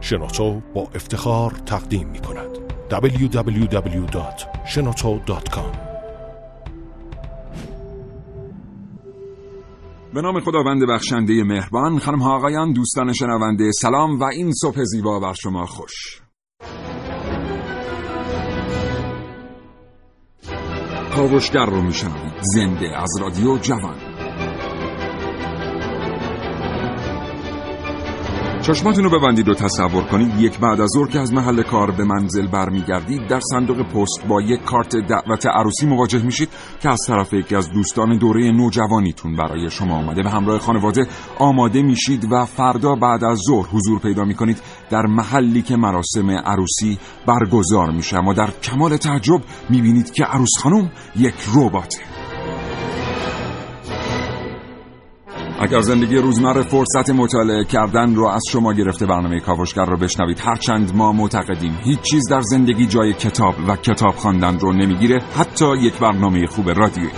شنوتو با افتخار تقدیم می کند. www.shenoto.com به نام خداوند بخشنده مهربان خانم ها آقایان دوستان شنونده سلام و این صبح زیبا بر شما خوش. کاوشگر رو میشنوید. زنده از رادیو جوان. چشماتون رو ببندید و تصور کنید یک بعد از ظهر که از محل کار به منزل برمیگردید در صندوق پست با یک کارت دعوت عروسی مواجه میشید که از طرف یکی از دوستان دوره نوجوانیتون برای شما آمده. به همراه خانواده آماده میشید و فردا بعد از ظهر حضور پیدا می‌کنید در محلی که مراسم عروسی برگزار میشه. اما در کمال تعجب می‌بینید که عروس خانم یک رباته. اگر زندگی روزمره فرصت مطالعه کردن رو از شما گرفته برنامه کاوشگر رو بشنوید هرچند ما معتقدیم هیچ چیز در زندگی جای کتاب و کتاب خواندن رو نمی‌گیره حتی یک برنامه خوب رادیویی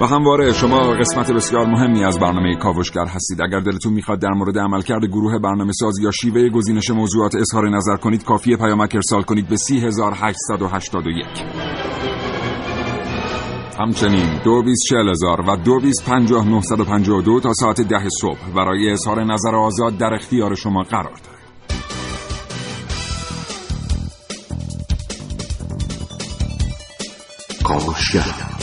و همواره شما قسمت بسیار مهمی از برنامه کاوشگر هستید. اگر دلتون می‌خواد در مورد عملکرد گروه برنامه ساز یا شیوه گزینش موضوعات اظهار نظر کنید کافی پیامک ارسال کنید به 3881 همچنین دو و دو تا ساعت ده صبح برای اظهار نظر آزاد در اختیار شما قرار داره کاوشگر.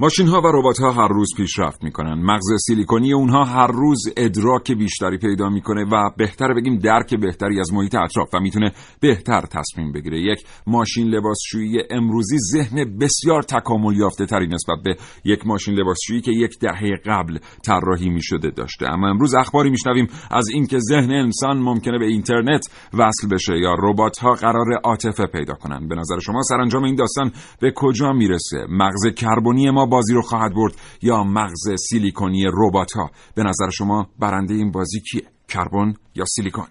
ماشین ها و ربات ها هر روز پیشرفت می‌کنن. مغز سیلیکونی اونها هر روز ادراک بیشتری پیدا می‌کنه و بهتر بگیم درک بهتری از محیط اطراف و می‌تونه بهتر تصمیم بگیره. یک ماشین لباسشویی امروزی ذهن بسیار تکامل یافته تری نسبت به یک ماشین لباسشویی که یک دهه قبل طراحی می‌شده داشته. اما امروز اخباری میشنویم از اینکه ذهن انسان ممکنه به اینترنت وصل بشه یا ربات ها قرار عاطفه پیدا کنن. به نظر شما سرانجام این داستان به کجا می‌رسه؟ مغز کربنی ما بازی رو خواهد برد یا مغز سیلیکونی ربات ها به نظر شما برنده این بازی کیه؟ کربن یا سیلیکون؟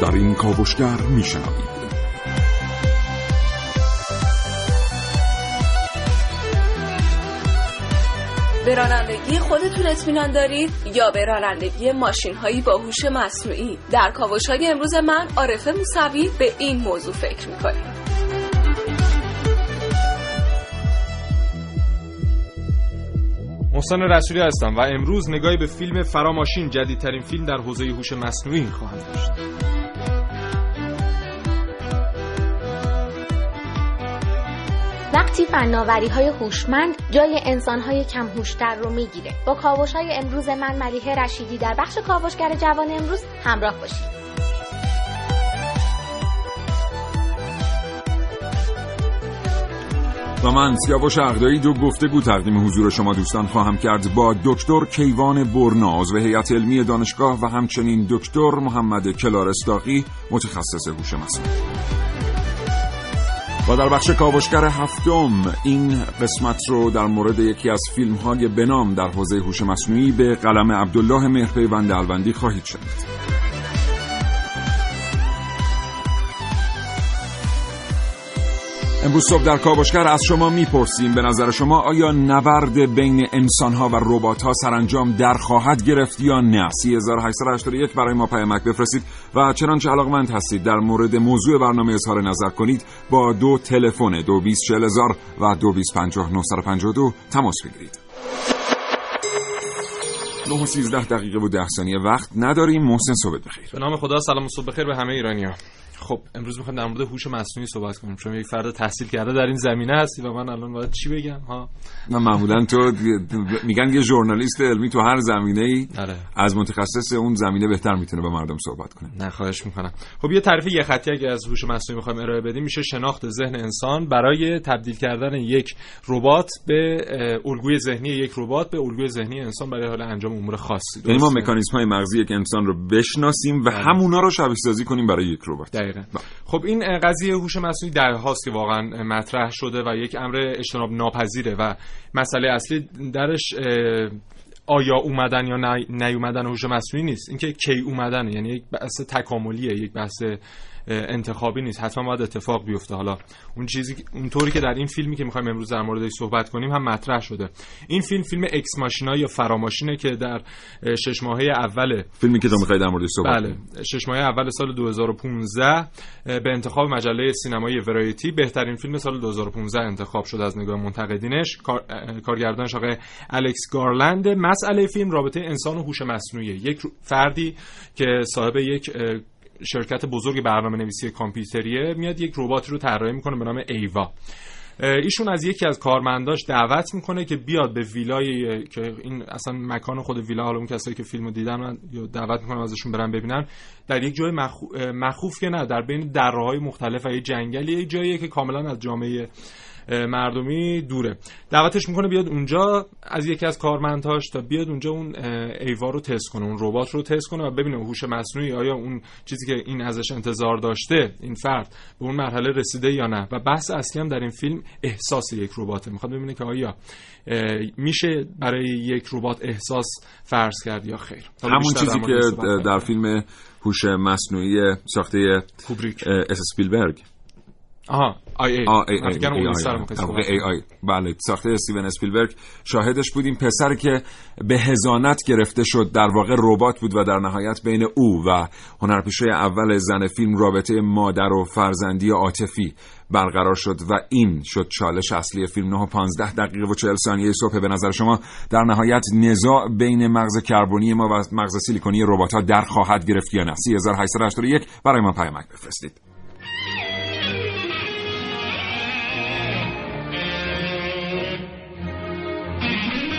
در این کاوشگر میشنوید. به رانندگی خودتون اطمینان دارید یا به رانندگی ماشین هایی با مصنوعی؟ در کاوش های امروز من عارفه موسوی به این موضوع فکر می‌کنیم. محسن رسولی هستم و امروز نگاهی به فیلم فراماشین جدیدترین فیلم در حوزه هوش مصنوعی خواهم داشت. وقتی فناوری های هوشمند جای انسان های کم هوشتر رو می‌گیره. با کاوش های امروز من ملیحه رشیدی در بخش کاوشگر جوان امروز همراه باشید. و من سیاوش اغدایی دو گفتگو تقدیم حضور شما دوستان خواهم کرد با دکتر کیوان برنا و هیئت علمی دانشگاه و همچنین دکتر محمد کلارستاقی متخصص هوش مصنوعی. و در بخش کاوشگر هفتم این قسمت رو در مورد یکی از فیلم های بنام در حوزه هوش مصنوعی به قلم عبدالله مهرپیوند الوندی خواهید شنید. امروز صبح در کاوشگر از شما می‌پرسیم به نظر شما آیا نبرد بین انسانها و ربات ها سرانجام در خواهد گرفت یا نه؟ 3881 برای ما پیامک بفرستید و چنانچه علاقمند هستید در مورد موضوع برنامه اظهار نظر کنید با دو تلفن 224000 و 225952 تماس بگیرید. 9 13 دقیقه و 10 ثانیه وقت نداریم محسن صبح بخیر. به نام خدا سلام و صبح بخیر به همه ایرانیان خب امروز می‌خوایم در مورد هوش مصنوعی صحبت کنیم چون یک فرد تحصیل کرده در این زمینه هستی و من الان باید چی بگم؟ ها؟ من معمولا تو میگن یه ژورنالیست علمی تو هر زمینه ای آره. از متخصص اون زمینه بهتر می‌تونه با مردم صحبت کنه. نه خواهش می‌کنم. خب یه تعریف یه خطی اگه از هوش مصنوعی می‌خوایم ارائه بدیم. میشه شناخت ذهن انسان برای تبدیل کردن یک ربات به الگوی ذهنی یک ربات به الگوی ذهنی انسان برای حال انجام امور خاصی. یعنی ما مکانیزم های مغزی یک انسان رو بشناسیم و بله. همونا رو شبیه سازی کنیم برای یک ربات. دقیقاً بله. خب این قضیه هوش مصنوعی در هاست که واقعا مطرح شده و یک امر اجتناب ناپذیره و مسئله اصلی درش آیا اومدن یا نیومدن هوش مصنوعی نیست اینکه کی اومدن یعنی یک بحث تکاملیه یک بحث انتخابی نیست. حتما باید اتفاق بیفته. حالا اون چیزی اونطوری که در این فیلمی که می‌خوایم امروز در موردش صحبت کنیم هم مطرح شده. این فیلم فیلم Ex Machina یا فراماشینه که در شش ماهه اول فیلمی که تو می‌خوای در موردش صحبت بله. شش ماهه اول سال 2015 به انتخاب مجله سینمایی Variety بهترین فیلم سال 2015 انتخاب شد از نگاه منتقدینش. کار... کارگردانش آقای الکس گارلند. مسئله فیلم رابطه انسان و هوش مصنوعی یک فردی که صاحب یک شرکت بزرگ برنامه نویسی کامپیوتریه میاد یک ربات رو طراحی می‌کنه به نام ایوا. ایشون از یکی از کارمنداش دعوت می‌کنه که بیاد به ویلای که این اصلا مکان خود ویلا حالا اون کسایی که فیلمو دیدن یا دعوت می‌کنم ازشون برن ببینن. در یک جای مخوف که نه در بین دره‌های مختلف و یه جنگلی یک جاییه که کاملا از جامعه مردمی دوره. دعوتش می‌کنه بیاد اونجا از یکی از کارمندهاش تا بیاد اونجا اون ایوا رو تست کنه اون ربات رو تست کنه و ببینه هوش مصنوعی آیا اون چیزی که این ازش انتظار داشته این فرد به اون مرحله رسیده یا نه. و بحث اصلی هم در این فیلم احساس یک رباته. می‌خواد ببینه که آیا میشه برای یک ربات احساس فرض کرد یا خیر. همون چیزی که در فیلم هوش مصنوعی ساخته کوبریک. اسپیلبرگ آها. آی ای بله ساخته استیون اسپیلبرگ. شاهدش بودیم پسر که به هزانت گرفته شد. در واقع ربات بود و در نهایت بین او و هنرپیشه اول زن فیلم رابطه مادر و فرزندی عاطفی برقرار شد و این شد چالش اصلی فیلم. 9 و 15 دقیقه و 40 ثانیه صبح به نظر شما. در نهایت نزاع بین مغز کربنی ما و مغز سیلیکونی ربات ها در خواهد گرفت یا نه. 3881 برای ما پیامک بفرستید.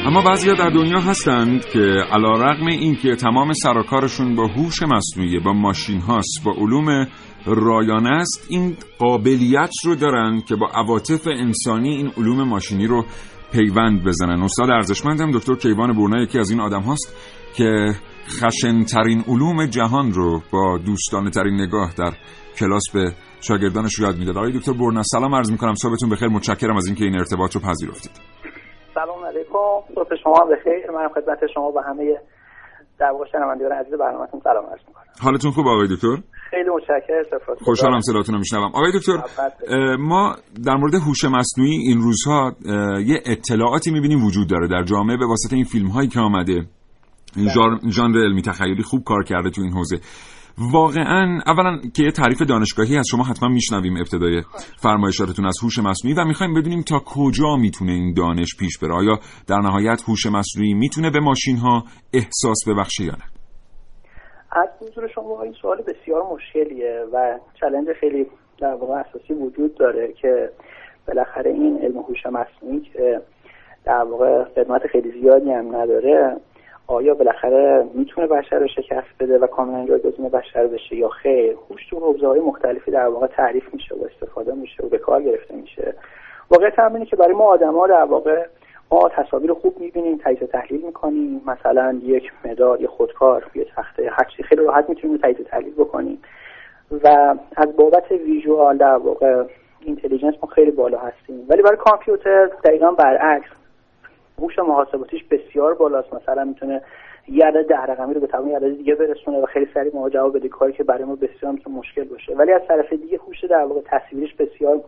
اما بعضیا در دنیا هستند که علا رقم این که تمام سراکارشون با هوش مصنوعی با ماشین هاست با علوم رایانه است این قابلیت رو دارن که با عواطف انسانی این علوم ماشینی رو پیوند بزنن. استاد ارزشمندم دکتر کیوان برنا یکی از این آدم هاست که خشنترین علوم جهان رو با دوستانه ترین نگاه در کلاس به شاگردانش یاد می‌داد. آقای دکتر برنا سلام عرض می‌کنم. صحبتون بخیر. متشکرم از اینکه این ارتباط رو پذیرفتید. سلام علیکم. صبح شما بخیر من خدمت شما و همه در واقع شنوندگان عزیز برنامه‌تون سلام عرض می‌کنم. حالتون خوب آقای دکتر؟ خیلی متشکرم. خوشحالم صداتون رو میشنوم. آقای دکتر ما در مورد هوش مصنوعی این روزها یه اطلاعاتی می‌بینیم وجود داره در جامعه به واسطه این فیلم هایی که آمده. بله. ژانر علمی تخیلی خوب کار کرده تو این حوزه. واقعا اولا که یه تعریف دانشگاهی از شما حتما میشنویم ابتدای فرمایشاتتون از هوش مصنوعی و می‌خوایم بدونیم تا کجا می‌تونه این دانش پیش بره. آیا در نهایت هوش مصنوعی می‌تونه به ماشین ها احساس ببخشه یا نه؟ از حضور شما این سوال بسیار مشکلیه و چلنج خیلی در واقع اساسی وجود داره که بالاخره این علم هوش مصنوعی که در واقع خدمت خیلی زیادی هم نداره آیا بالاخره می‌تونه بشر رو شکست بده و کاملا جایگزین بشر بشه یا خیر؟ هوش تو حوزه مختلفی در واقع تعریف میشه و استفاده میشه و به کار گرفته میشه. واقعیت هم که برای ما آدما در واقع ما تصاویر خوب می‌بینیم تجزیه تحلیل می‌کنیم. مثلا یک مداد یا خودکار یه تخته هر خیلی راحت می‌تونیم تجزیه تحلیل بکنیم. و از بابت ویژوال در واقع اینتلیجنس ما خیلی بالا هستیم. ولی برای کامپیوتر دقیقا برعکس. هوش محاسباتیش بسیار بالاست. مثلا می‌تونه یه عدد ده رقمی رو به تمام عدد دیگه برسونه و خیلی سریع ما جواب بده کاری که برای ما بسیار می‌تونه مشکل باشه. ولی از طرف دیگه هوش در واقع تصویرش بسیار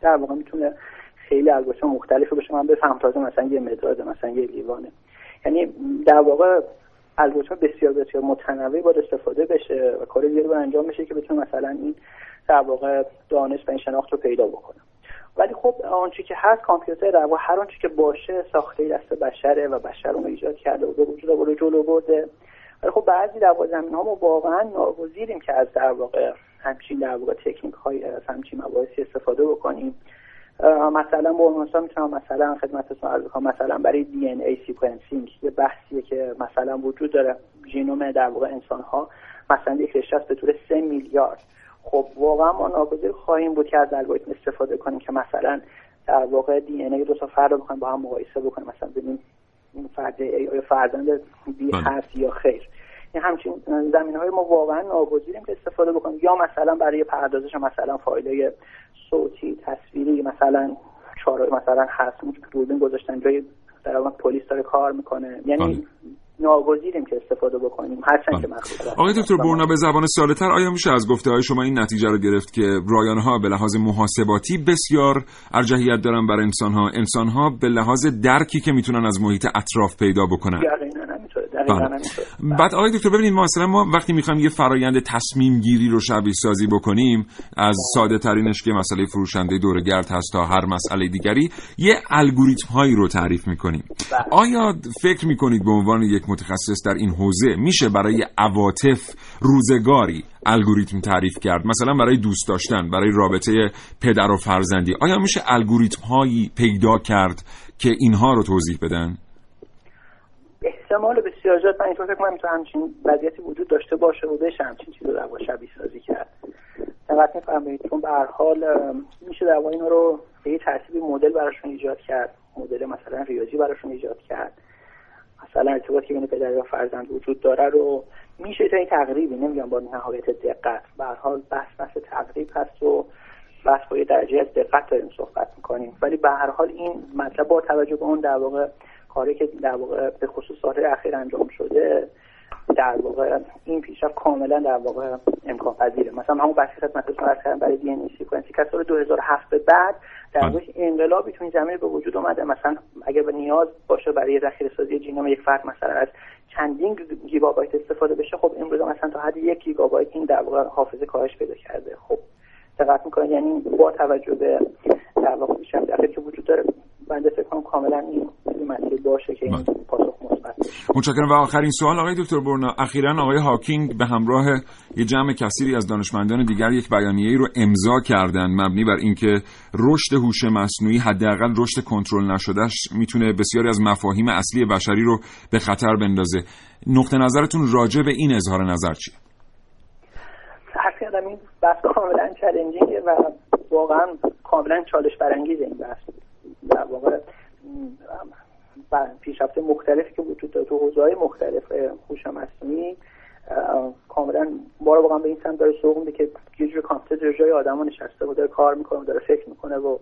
در واقع می‌تونه خیلی الگوریتم مختلف باشه. من بفهم تازه مثلا یه مداد مثلا یه لیوانه یعنی در واقع الگوریتم بسیار بسیار متنوعی باید استفاده بشه و کار دیگه انجام بشه که بتونه مثلا این در واقع دانش و این شناخت رو پیدا بکنه. ولی خب آنچه که هست کامپیوتر در واقع هر آنچه که باشه ساخته دست بشره و بشر اون ایجاد کرده و به وجود آورده جلو برده. ولی خب بعضی در واقع زمین ها ما واقعا ناگزیریم که از در واقع همچین در واقع تکنیک های از همچین مباحثی استفاده بکنیم. مثلا برنامه‌نویسا می‌تونم مثلا خدمتتون عرض کنم مثلا برای DNA sequencing یه بحثیه که مثلا وجود داره. ژنوم در واقع انسان ها مثلا یک رشته به طور 3 میلیارد. خب واقعا ما ناگزیر خواهیم بود که از الگوریتم استفاده کنیم که مثلا در واقع DNA دو تا فرد رو بخوایم با هم مقایسه بکنیم. مثلا ببینیم این فرد A فرزند B بله. هست یا خیر. این همچین زمین های ما واقعا ناگزیریم که استفاده بکنیم. یا مثلا برای پردازش مثلا فایل صوتی تصویری مثلا چهار مثلا هست. دوربین گذاشتن جای در پلیس داره کار می‌کنه. یعنی بله. ناگزیریم که استفاده بکنیم. هرچند که بله. آقای دکتر برنا به زبان ساده تر آیا میشه از گفته های شما این نتیجه رو گرفت که رایانه ها به لحاظ محاسباتی بسیار ارجحیت دارن برای انسان ها انسان ها به لحاظ درکی که می‌تونن از محیط اطراف پیدا بکنن. یقینا. بله. همینطوره. بعد آقای دکتر ببینید ما مثلا ما وقتی می‌خوایم یه فرایند تصمیم گیری رو شبیه سازی بکنیم از ساده ترینش که مسئله فروشنده دورگرد هست تا هر مسئله دیگری یه الگوریتم هایی رو تعریف می‌کنیم. آیا فکر می‌کنید به عنوان یک متخصص در این حوزه میشه برای عواطف روزگاری الگوریتم تعریف کرد؟ مثلا برای دوست داشتن برای رابطه پدر و فرزندی. آیا میشه الگوریتم هایی پیدا کرد که اینها رو توضیح بدن؟ احتمال بسیار زیاد من اینطور فکر کنم تو همچین وضعیتی وجود داشته باشه و بشه همچین چیزی رو در شبیه سازی کرد. دقت میفرمایید چون به هر حال میشه در اینا رو به یه ترتیبی مدل براشون ایجاد کرد. مدل مثلا ریاضی براشون ایجاد کرد. مثلا ارتباطی که بین پدر و فرزند وجود داره رو میشه تا این تقریبی نمیگم با نهایت دقت. به هر حال بحث بحث تقریب هست و بحث با یه درجه از دقت داریم صحبت می‌کنیم. ولی به هر حال این مطلب با توجه به اون در واقع کاری که در واقع به خصوص سالهای اخیر انجام شده در واقع این پیشرفت کاملا در واقع امکان پذیره. مثلا همون بحثی خدمت شما عرض کردم برای DNA sequencing که سال 2007 به بعد در بله. واقع انقلابی تو این زمینه به وجود اومده. مثلا اگر به نیاز باشه برای ذخیره سازی ژنوم یک فرد مثلا از چندین گیگابایت استفاده بشه خب امروز مثلا تا حد یک گیگابایت این در واقع حافظه کاهش پیدا کرده. خب دقت می‌کنه یعنی با توجه به در واقع پیشرفت که وجود داره بنده فکر کنم کاملا این این مسئله باشه که این بله. پاسخ مثبت متشکرم. و آخرین سوال آقای دکتر برنا. اخیرا آقای هاکینگ به همراه یه جمع کثیری از دانشمندان دیگر یک بیانیه‌ای رو امضا کردن مبنی بر اینکه رشد هوش مصنوعی حداقل رشد کنترل نشدهش می‌تونه بسیاری از مفاهیم اصلی بشری رو به خطر بندازه. نقطه نظرتون راجع به این اظهار نظر چیه؟ حرف کردم این بحث کاملا چالنجینگه و واقعا کاملا چالش برانگیز این بحث. در واقع م، پیشرفت مختلفی که وجود داره تو حوزه‌های مختلف هوش مصنوعی کاملا ما رو واقعا به این سمت داره سوق میده که یه جور کامپیوتر جای آدما نشسته و داره کار می‌کنه و داره فکر می‌کنه و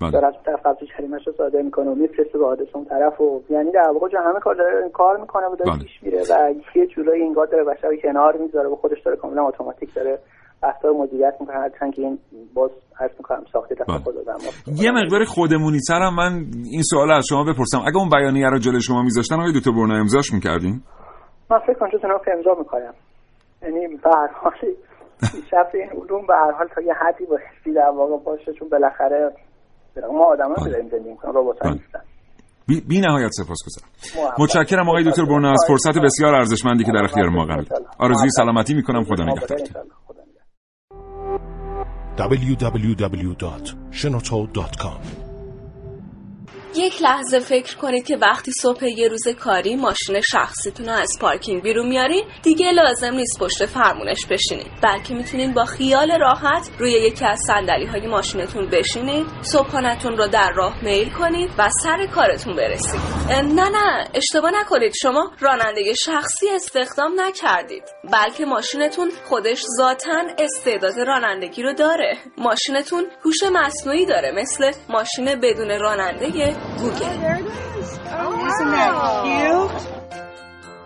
بله. داره از طرف قبضی رو صادر می‌کنه و میفرسته به حادثه اون طرف و یعنی در واقع جا همه کار داره کار می‌کنه و داره بله. پیش میره و یه جورایی انگار داره بشر کنار می‌ذاره و خودش داره کاملا اتوماتیک داره بحثا رو مدیریت می‌کنه هرچند که این باز عرض می‌کنم ساخته بله. تفکر دادم یه مقدار خودمونی ترم من این سوال از شما بپرسم اگه اون بیانیه رو جلوی شما میذاشتن آقای دکتر برنا امضاش می‌کردین من فکر کنم چون که امضا می‌کنم یعنی به هر حال پیشرفت این علوم به هر حال تا یه حدی بایستی در واقع باشه چون بالاخره ما آدم بله. داریم زندگی می‌کنیم ربات بله. نیستن بی, بی نهایت سپاسگزارم. متشکرم آقای دکتر برنا از فرصت بسیار ارزشمندی که در اختیار ما قرار داد آرزوی. سلامتی می‌کنم خدا. نگهدارتون. www.shenoto.com یک لحظه فکر کنید که وقتی صبح یه روز کاری ماشین شخصیتون رو از پارکینگ بیرون میارین دیگه لازم نیست پشت فرمونش بشینید. بلکه می‌تونین با خیال راحت روی یکی از صندلی های ماشینتون بشینید صبحانتون رو در راه میل کنید و سر کارتون برسید. نه نه اشتباه نکنید. شما راننده شخصی استخدام نکردید. بلکه ماشینتون خودش ذاتا استعداد رانندگی رو داره. ماشینتون هوش مصنوعی داره مثل ماشین بدون راننده گوگل.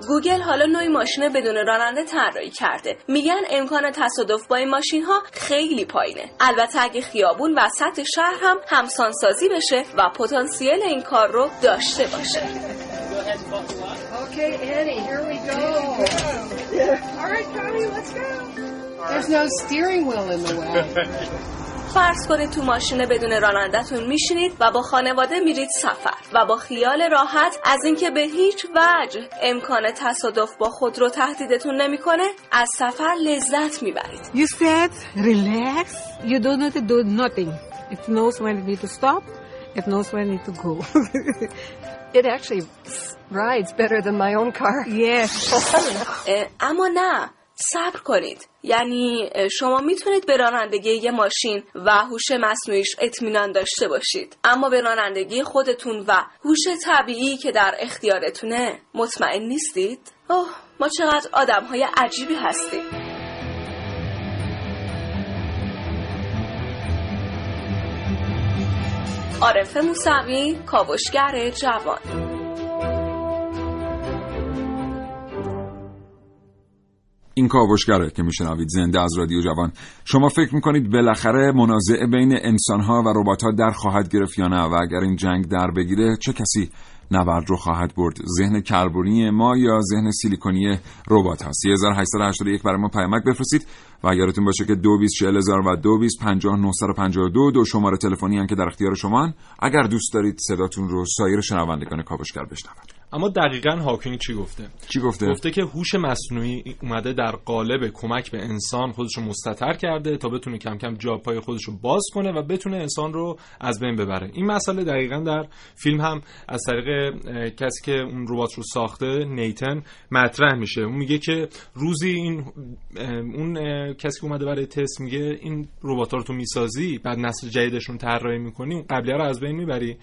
گوگل حالا نوعی ماشین بدون راننده طراحی کرده. میگن امکان تصادف با این ماشین ها خیلی پایینه. البته اگه خیابون وسط شهر هم همسانسازی بشه و پتانسیل این کار رو داشته باشه. Okay, فرض کنید تو ماشین بدون رانندهتون میشینید و با خانواده میرید سفر و با خیال راحت از اینکه به هیچ وجه امکان تصادف با خود رو تهدیدتون نمی‌کنه از سفر لذت می‌برید. You said relax. You don't need to do nothing. It knows when you need to stop. It knows when you need to go. It actually rides better than my own car. Yes. Eh, اما نه صبر کنید. یعنی شما می‌تونید به رانندگی یه ماشین و هوش مصنوعیش اطمینان داشته باشید. اما به رانندگی خودتون و هوش طبیعی که در اختیارتونه مطمئن نیستید؟ اوه ما چقدر آدم های عجیبی هستیم. عارف موسوی کاوشگر جوان. این کاوشگره که میشنوید زنده از رادیو جوان. شما فکر می‌کنید بالاخره منازعه بین انسانها و رباتها در خواهد گرفت یا نه؟ و اگر این جنگ در بگیره چه کسی نبرد رو خواهد برد؟ ذهن کربونی ما یا ذهن سیلیکونی ربات ها 3881 برای ما پیامک بفرستید. و یادتون باشه که 224000 و 225952 دو شماره تلفنی که در اختیار شما اگر دوست دارید صداتون رو سایر شنوندگان کاوشگر بشنوند. اما دقیقا هاکینگ چی گفته؟ چی گفته؟ گفته که هوش مصنوعی اومده در قالب کمک به انسان خودش رو مستتر کرده تا بتونه کم کم جا پای خودش رو باز کنه و بتونه انسان رو از بین ببره. این مسئله دقیقا در فیلم هم از طریق کسی که اون ربات رو ساخته نیتن مطرح میشه. اون میگه که روزی این اون کسی که اومده برای تست میگه این ربات رو تو می‌سازی بعد نسل جدیدشون طراحی می‌کنی اون قبلی رو از بین می‌بری.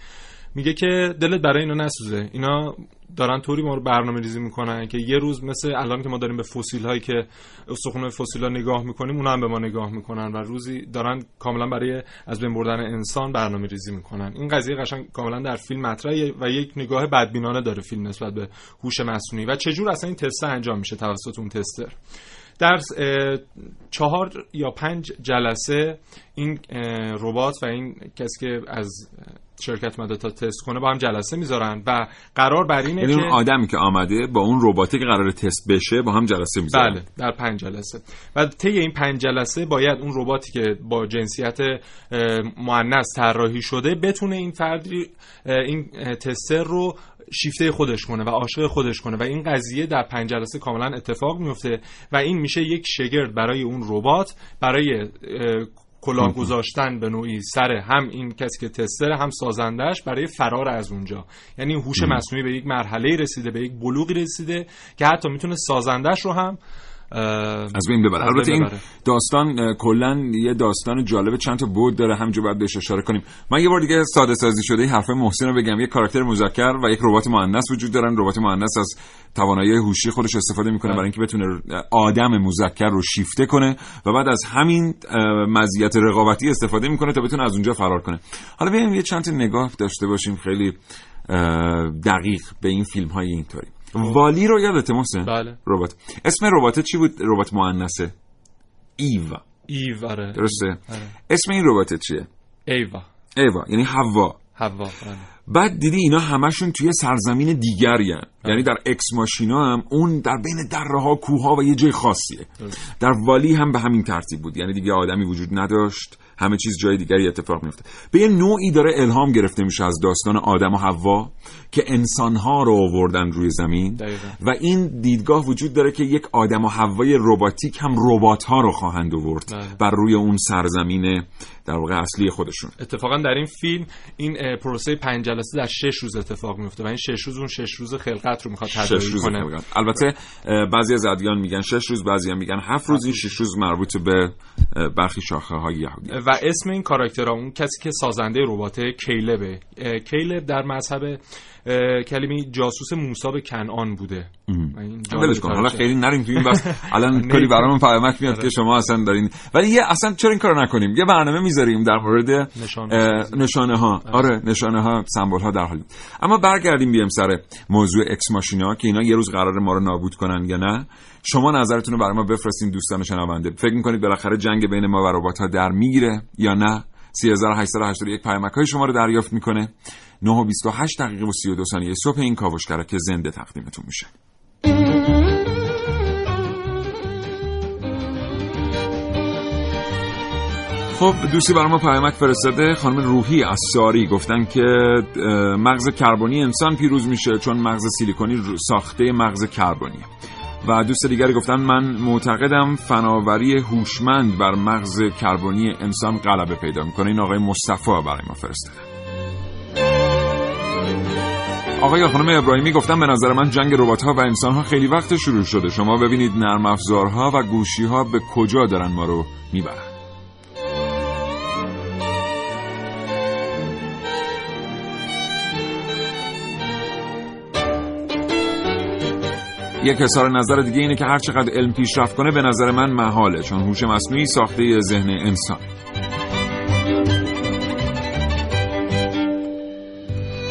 میگه که دلت برای اینا نسوزه. اینا دارن طوری ما رو برنامه ریزی می‌کنن که یه روز مثل الان که ما داریم به فسیل هایی که استخون فسیل ها نگاه می‌کنیم اونا هم به ما نگاه می‌کنن و روزی دارن کاملا برای از بین بردن انسان برنامه ریزی می‌کنن. این قضیه قشنگ کاملا در فیلم مطرحه و یک نگاه بدبینانه داره فیلم نسبت به هوش مصنوعی و چجور اصلا این تست انجام میشه توسط اون تستر. در چهار یا پنج جلسه این ربات و این کسی که از شرکت مده تا تست کنه با هم جلسه می‌ذارن و قرار بر اینه یعنی که اون آدمی که آمده با اون رباتی که قرار تست بشه با هم جلسه می‌ذارن. بله در پنج جلسه. و طی این پنج جلسه باید اون رباتی که با جنسیت مؤنث طراحی شده بتونه این فردی این تستر رو شیفته خودش کنه و عاشق خودش کنه. و این قضیه در پنج جلسه کاملا اتفاق میفته و این میشه یک شگرد برای اون ربات برای کلاه گذاشتن به نوعی سر هم این کسی که تستر هم سازندش برای فرار از اونجا. یعنی هوش مصنوعی به یک مرحله رسیده به یک بلوغی رسیده که حتی می‌تونه سازندش رو هم از بین ببره. البته این داستان کلا یه داستان جالب چند تا بود داره همینجا باید بهش اشاره کنیم. من یه بار دیگه ساده سازی شده حرف محسن رو بگم. یه کاراکتر مذکر و یک ربات مؤنث وجود دارن. ربات مؤنث از توانایی هوشی خودش استفاده می‌کنه برای اینکه بتونه آدم مذکر رو شیفته کنه و بعد از همین مزیت رقابتی استفاده می‌کنه تا بتونه از اونجا فرار کنه. حالا بیایم یه چند نگاه داشته باشیم خیلی دقیق به این فیلم های اینطوری. والی رو یادته محسن؟ بله. ربات. اسم ربات چی بود؟ ربات مؤنثه. ایو ایو آره. درسته؟ آره. اسم این ربات چیه؟ ایوا. ایوا یعنی حوا. حوا بله. بعد دیدی اینا همشون توی سرزمین دیگری هن. یعنی در اکس ماشینا هم اون در بین دره ها کوه ها و یه جای خاصیه. در والی هم به همین ترتیب بود. یعنی دیگه آدمی وجود نداشت. همه چیز جای دیگری اتفاق میفته به یه نوعی داره الهام گرفته میشه از داستان آدم و حوا که انسانها رو آوردن روی زمین دقیقا. و این دیدگاه وجود داره که یک آدم و حوای رباتیک هم ربات ها رو خواهند آورد بله. بر روی اون سرزمین در واقع اصلی خودشون. اتفاقا در این فیلم این پروسه پنج جلسه در شش روز اتفاق میفته و این شش روز اون شش روز خلقت رو می‌خواد روز کنه. میگن. البته بعضی از ادیان میگن شش روز بعضی هم میگن هفت روز. این شش روز. مربوط به برخی شاخه های یهودی. و اسم این کاراکتر اون کسی که سازنده ربات کیلبه. کیلب در مذهب کلمه جاسوس موسی به کنعان بوده. ولش کن حالا خیلی نریم تو این بس الان کلی برامون پیامک میاد که شما اصلا دارین. ولی یه اصلا چرا این کارو نکنیم؟ یه برنامه می‌ذاریم در مورد نشانه. ها آره. نشانه ها سمبل ها در حال. اما برگردیم بیام سر موضوع اکس ماشینا که اینا یه روز قرار ما رو نابود کنن یا نه. شما نظرتون رو برای ما بفرستین دوستان شنونده. فکر می‌کنید بالاخره جنگ بین ما و ربات ها در می‌گیره یا نه؟ 3881 پیامک های شما رو دریافت می‌کنه. 9 و 28 دقیقه و 32 ثانیه صبح این کاوشگره که زنده تقدیمتون میشه. خب دوستی برای ما پیامک فرستاده خانم روحی از ساری گفتن که مغز کربنی انسان پیروز میشه چون مغز سیلیکونی ساخته مغز کربنیه و دوست دیگری گفتن من معتقدم فناوری هوشمند بر مغز کربنی انسان غلبه پیدا می‌کنه. این آقای مصطفی برای ما فرستاده. آقای خانم ابراهیمی گفتن به نظر من جنگ ربات ها و انسان ها خیلی وقت شروع شده. شما ببینید نرم افزارها و گوشی ها به کجا دارن ما رو می‌برن. یک اظهار نظر دیگه اینه که هر چقدر علم پیشرفت کنه به نظر من محاله چون هوش مصنوعی ساخته ذهن انسان.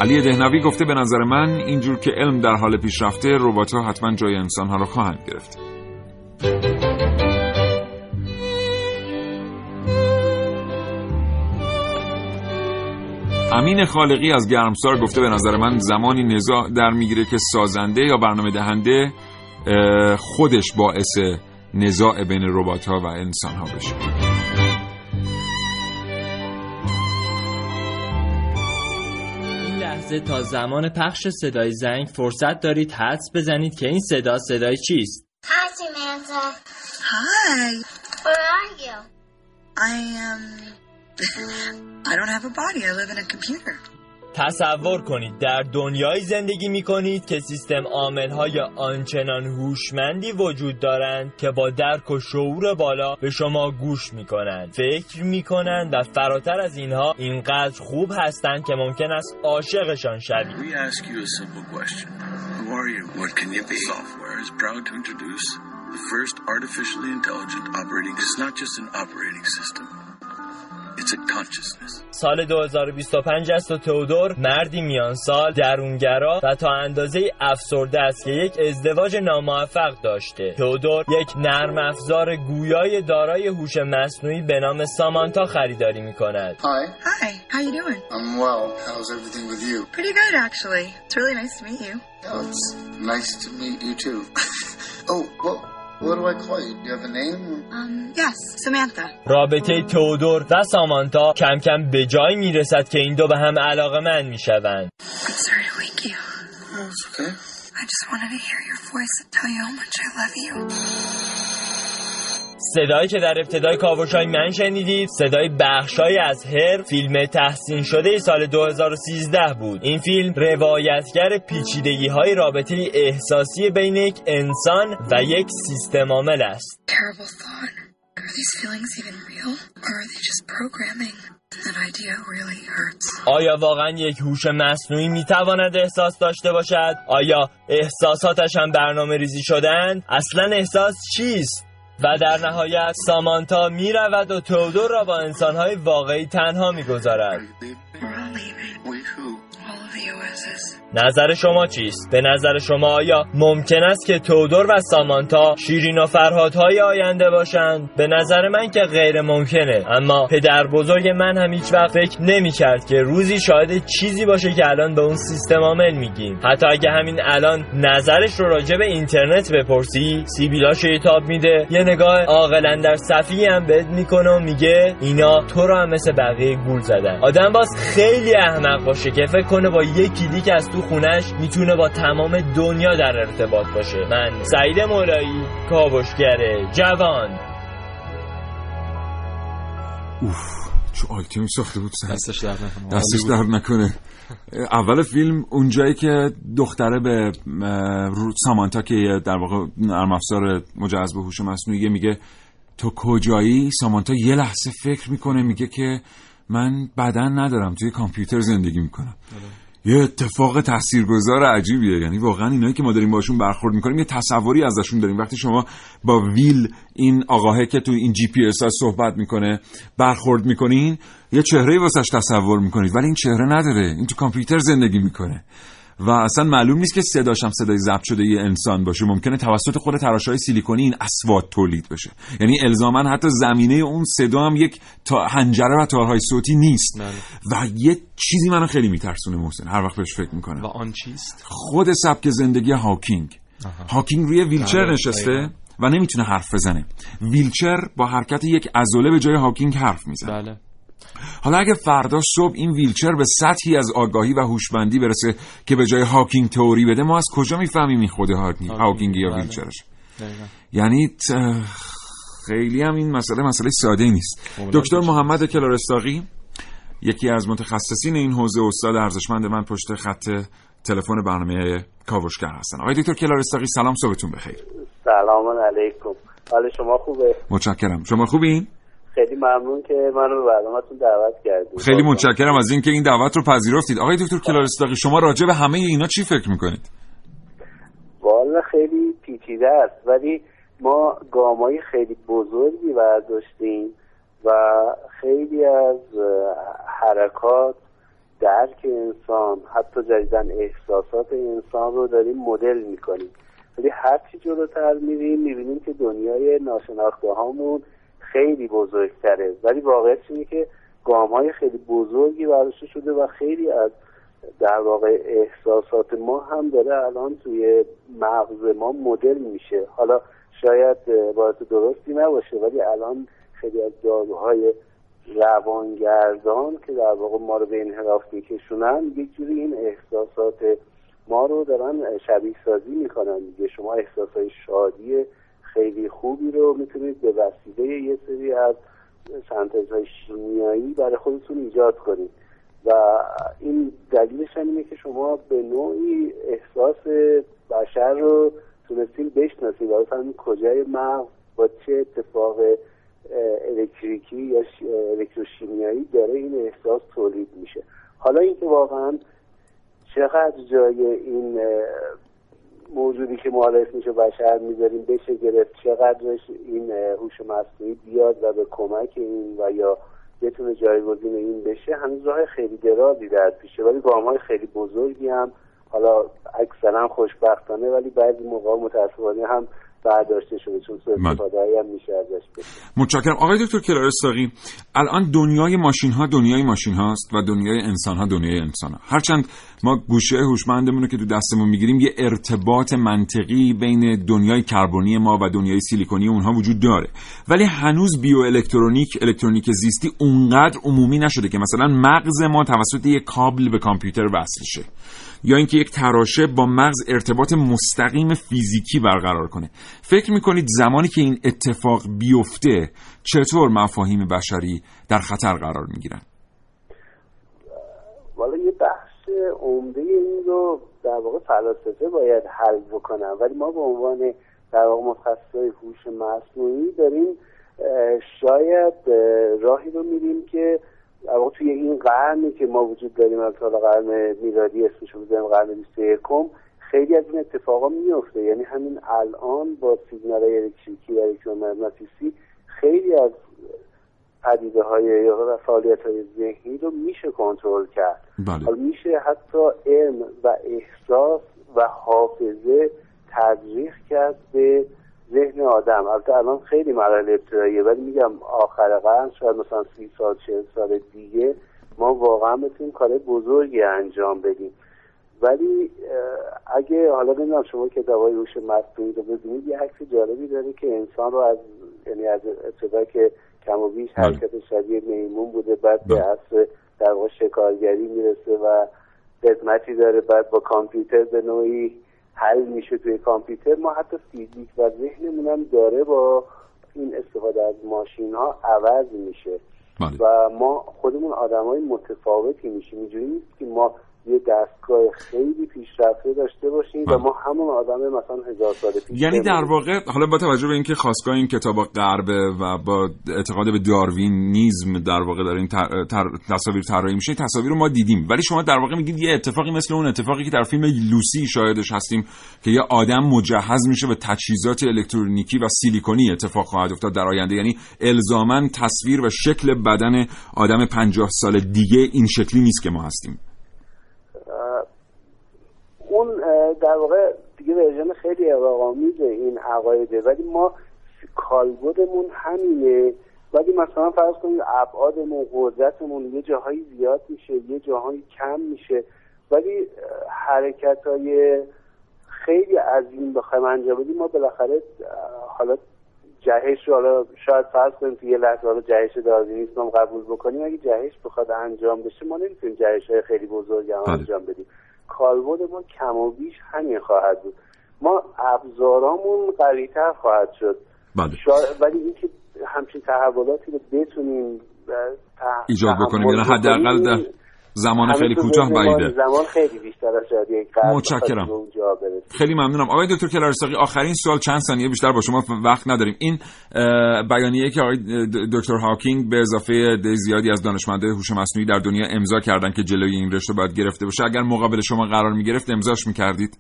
علی دهنوی گفته به نظر من اینجور که علم در حال پیشرفته روبات ها حتما جای انسان ها رو خواهند گرفت. امین خالقی از گرمسار گفته به نظر من زمانی نزاع در می‌گیره که سازنده یا برنامه دهنده خودش باعث نزاع بین ربات ها و انسان ها بشه. لحظه تا زمان پخش صدای زنگ فرصت دارید حدس بزنید که این صدا صدای چیست Hi, Samantha. Hi. Where are you? I am. I don't have a body. I live in a computer. تصور کنید در دنیایی زندگی می کنید که سیستم عاملهای آنچنان هوشمندی وجود دارند که با درک و شعور بالا به شما گوش می کنند فکر می کنند و فراتر از اینها اینقدر خوب هستند که ممکن است عاشقشان شوید We ask you a simple question. Who are you? What can you be? Software is proud to introduce the first artificially intelligent operating. It's not just an operating system. It's a consciousness. سال 2025 است و تئودور مردی میان سال درونگرا و تا اندازه افسرده است که یک ازدواج ناموفق داشته تئودور یک نرم افزار گویای دارای هوش مصنوعی به نام سامانتا خریداری می کند Hi. Hi. How you doing? I'm well. How's everything with you? Pretty good, actually. It's really nice to meet you. Oh, it's nice to meet you too. oh, well, what do I call you? Do you have a name? Um, yes, Samantha. رابطه تئودور و سامانتا کم کم به جای می رسد که این دو به هم علاقه من می شوند I'm sorry to wake you. Oh, it's okay. I just wanted to hear your voice and tell you how much I love you. صدایی که در ابتدای کاوشای من شنیدید صدای بخشای از هر فیلم تحسین شده سال 2013 بود این فیلم روایتگر پیچیدگی های رابطه احساسی بین یک انسان و یک سیستم عامل است. آیا واقعا یک هوش مصنوعی می‌تواند احساس داشته باشد؟ آیا احساساتش هم برنامه ریزی شدن؟ اصلا احساس چیست؟ و در نهایت سامانتا می رود و تودور را با انسانهای واقعی تنها می گذارد. نظر شما چیست؟ به نظر شما آیا ممکن است که تودور و سامانتا شیرین و فرهادهای آینده باشند؟ به نظر من که غیر ممکنه. اما پدر بزرگ من هم هیچ وقت فکر نمی کرد که روزی شاهد چیزی باشه که الان به اون سیستم عامل میگیم. حتی اگه همین الان نظرش رو راجع به اینترنت بپرسی سیبیلاش یه میده. یه نگاه عاقلا در صفی هم بهت می‌کنه و میگه اینا تو رو هم مثل بقیه گول زدن. آدم باز خیلی احمق باشه که فکر کنه با یه کلیک از تو خونش می‌تونه با تمام دنیا در ارتباط باشه. من سعید مولایی کاوشگر جوان. اوف چه آیتمی ساخته بود سن دستش در نکنه. دستش در نکنه. اول فیلم اونجایی که دختره به سامانتا که در واقع نرم افزار مجهز به هوش مصنوعی میگه تو کجایی؟ سامانتا یه لحظه فکر می‌کنه میگه که من بدن ندارم توی کامپیوتر زندگی می‌کنم. یه اتفاق تاثیرگذار عجیبیه. یعنی واقعا اینایی که ما داریم باشون برخورد می‌کنیم یه تصوری ازشون داریم. وقتی شما با ویل این آقاهه که تو این جی پی اس صحبت می‌کنه برخورد می‌کنین یه چهره واسش تصور می‌کنید. ولی این چهره نداره. این تو کامپیوتر زندگی می‌کنه. و اصلا معلوم نیست که صداش هم صدای ضبط شده یه انسان باشه. ممکنه توسط خود تراشهای سیلیکونی این اصوات تولید بشه. یعنی الزاما حتی زمینه اون صدا هم یک تا هنجره و تارهای صوتی نیست. و یه چیزی منو خیلی میترسونه محسن. هر وقت بهش فکر می‌کنم. و آن چیست؟ خود سبک زندگی هاکینگ. هاکینگ روی ویلچر بله، نشسته. و نمی‌تونه حرف بزنه. ویلچر با حرکت یک عضله به جای هاکینگ حرف می‌زنه. بله. حالا اگه فردا صبح این ویلچر به سطحی از آگاهی و هوشمندی برسه که به جای هاکینگ تئوری بده ما از کجا می‌فهمیم این خود هاکینگ, هاکینگ؟ یا بله. ویلچرش. یعنی خیلی هم این مسئله مسئله ساده نیست. کاملاً دکتر. محمد کلارستاقی یکی از متخصصین این حوزه استاد ارزشمند من پشت خط تلفن برنامه کاوشگر هستن. آقای دکتر کلارستاقی سلام صبحتون بخیر. سلام علیکم. حال شما خوبه؟ متشکرم. شما خوبین؟ خیلی ممنون که من رو به برنامه‌تون دعوت کردید. خیلی متشکرم از اینکه این دعوت رو پذیرفتید. آقای دکتر کلارستاقی شما راجع به همه اینا چی فکر می‌کنید؟ والا خیلی پیچیده است. ولی ما گامایی خیلی بزرگی برداشتیم و خیلی از حرکات درک انسان حتی جدیدن احساسات انسان رو داریم مدل می‌کنیم. ولی هرچی جلوتر میریم می‌بینیم که دنیای ناشناخته هامون خیلی بزرگتره. ولی واقعیت اینه که گام های خیلی بزرگی برداشته شده و خیلی از در واقع احساسات ما هم داره الان توی مغز ما مدل میشه. حالا شاید عبارت درستی نباشه ولی الان خیلی از داروهای روانگردان که در واقع ما رو به انحراف میکشونن یک جوری این احساسات ما رو دارن شبیه سازی می‌کنن. دیگه شما احساسات شادی خیلی خوبی رو می‌تونید به وسیله یه سری از سنتزهای شیمیایی برای خودتون ایجاد کنید. و این دلیلش هم اینه که شما به نوعی احساس بشر رو تونستین بشناسید و بفهمید کجای مغز با چه اتفاق الکتریکی یا الکتروشیمیایی داره این احساس تولید میشه. حالا اینکه واقعا چقدر جای این موجودی که ما میشه بشر می‌ذاریم بشه گرفت. چقدرش این هوش مصنوعی بیاد و به کمک این و یا بتونه جایگزین این بشه هنوز راه خیلی درازی در پیشه. ولی گام های خیلی بزرگی هم حالا اکثرا خوشبختانه ولی بعضی موقع متاسفانه هم برداشته شده چون سوء استفاده هم میشه ازش متشکرم. آقای دکتر کلارستاقی الان دنیای ماشین ها دنیای ماشین هاست و دنیای انسان ها دنیای انسان ها هرچند ما گوشه هوشمندمون رو که تو دستمون می‌گیریم یه ارتباط منطقی بین دنیای کربنی ما و دنیای سیلیکونی اونها وجود داره. ولی هنوز بیو الکترونیک الکترونیک زیستی اونقدر عمومی نشده که مثلا مغز ما توسط یک کابل به کامپیوتر وصل شه. یا اینکه یک تراشه با مغز ارتباط مستقیم فیزیکی برقرار کنه. فکر می‌کنید زمانی که این اتفاق بیفته چطور مفاهیم بشری در خطر قرار می‌گیرن والا یه بحث عمده این رو در واقع فلاسفه باید حل بکنن ولی ما به عنوان در واقع متخصصای هوش مصنوعی داریم شاید راهی رو میریم که در واقع توی این قرنی که ما وجود داریم از سال قرن میلادی اسمش رو بزنیم قرن 21 خیلی از این اتفاقا میفته یعنی همین الان با سیگنال الکتریکی و الکترومغناطیسی خیلی از پدیده های یا فعالیت های ذهنی رو میشه کنترل کرد بله. میشه حتی علم و احساس و حافظه تدریخ کرد به ذهن آدم. البته الان خیلی مراحل ابتداییه ولی میگم آخر قرن شاید مثلا سی سال چه سال دیگه ما واقعا بتونیم کار بزرگی انجام بدیم. ولی اگه حالا نمی‌دونم شما کتابای هوش مصنوعی رو ببینید یه عکس جالبی داره که انسان رو از یعنی از ابتدا که کم و بیش بله. حرکت شبیه میمون بوده بعد به اصل در واقع شکارگری می‌رسه و خدمتی داره بعد با کامپیوتر به نوعی حل میشه توی کامپیوتر ما حتی فیزیک و ذهنمون هم داره با این استفاده از ماشین ها عوض میشه بله. و ما خودمون آدم های متفاوتی میشیم اینجوری نیست که ما یه دستگاه خیلی پیشرفته داشته باشیم و ما همون آدم مثلا هزار سال پیش یعنی در. واقع حالا با توجه به اینکه خواستگاه این کتاب غربه و با اعتقاد به داروینیزم در واقع در این تر... تر... تصاویر طراحی میشه تصاویر رو ما دیدیم. ولی شما در واقع میگید یه اتفاقی مثل اون اتفاقی که در فیلم لوسی شاهدش هستیم که یه آدم مجهز میشه به تجهیزات الکترونیکی و سیلیکونی اتفاق خواهد افتاد در آینده. یعنی الزاما تصویر و شکل بدن آدم 50 سال دیگه این شکلی نیست که ما هستیم. اون در واقع دیگه ورژن خیلی اقاقامیز این عقایده. ولی ما کالبدمون همینه. ولی مثلا فرض کنید ابعادمون قدرتمون یه جاهایی زیاد میشه یه جاهایی کم میشه. ولی حرکت های خیلی عظیم بخوایم انجام بدیم ما بالاخره حالا جهش رو حالا شاید فرض کنیم تو یه لحظه حالا جهش هم قبول بکنیم. اگه جهش بخواد انجام بشه ما نمی‌تونیم جهش های خیلی بزرگ بله. انجام بدیم. کالبد ما کم و بیش همین خواهد بود. ما ابزارامون قویتر خواهد شد. بله. ولی اینکه همچین تحولاتی رو بتونیم ایجاد بکنیم یعنی حداقل در زمان خیلی کوتاه بعیده. زمان خیلی بیشتر از شاید متشکرم. خیلی ممنونم. آقای دکتر کلارساقی آخرین سوال چند ثانیه بیشتر با شما وقت نداریم. این بیانیه که آقای دکتر هاکینگ به اضافه زیادی از دانشمندای هوش مصنوعی در دنیا امضا کردن که جلوی این رشته باید گرفته بشه اگر مقابل شما قرار می گرفت امضاش می‌کردید؟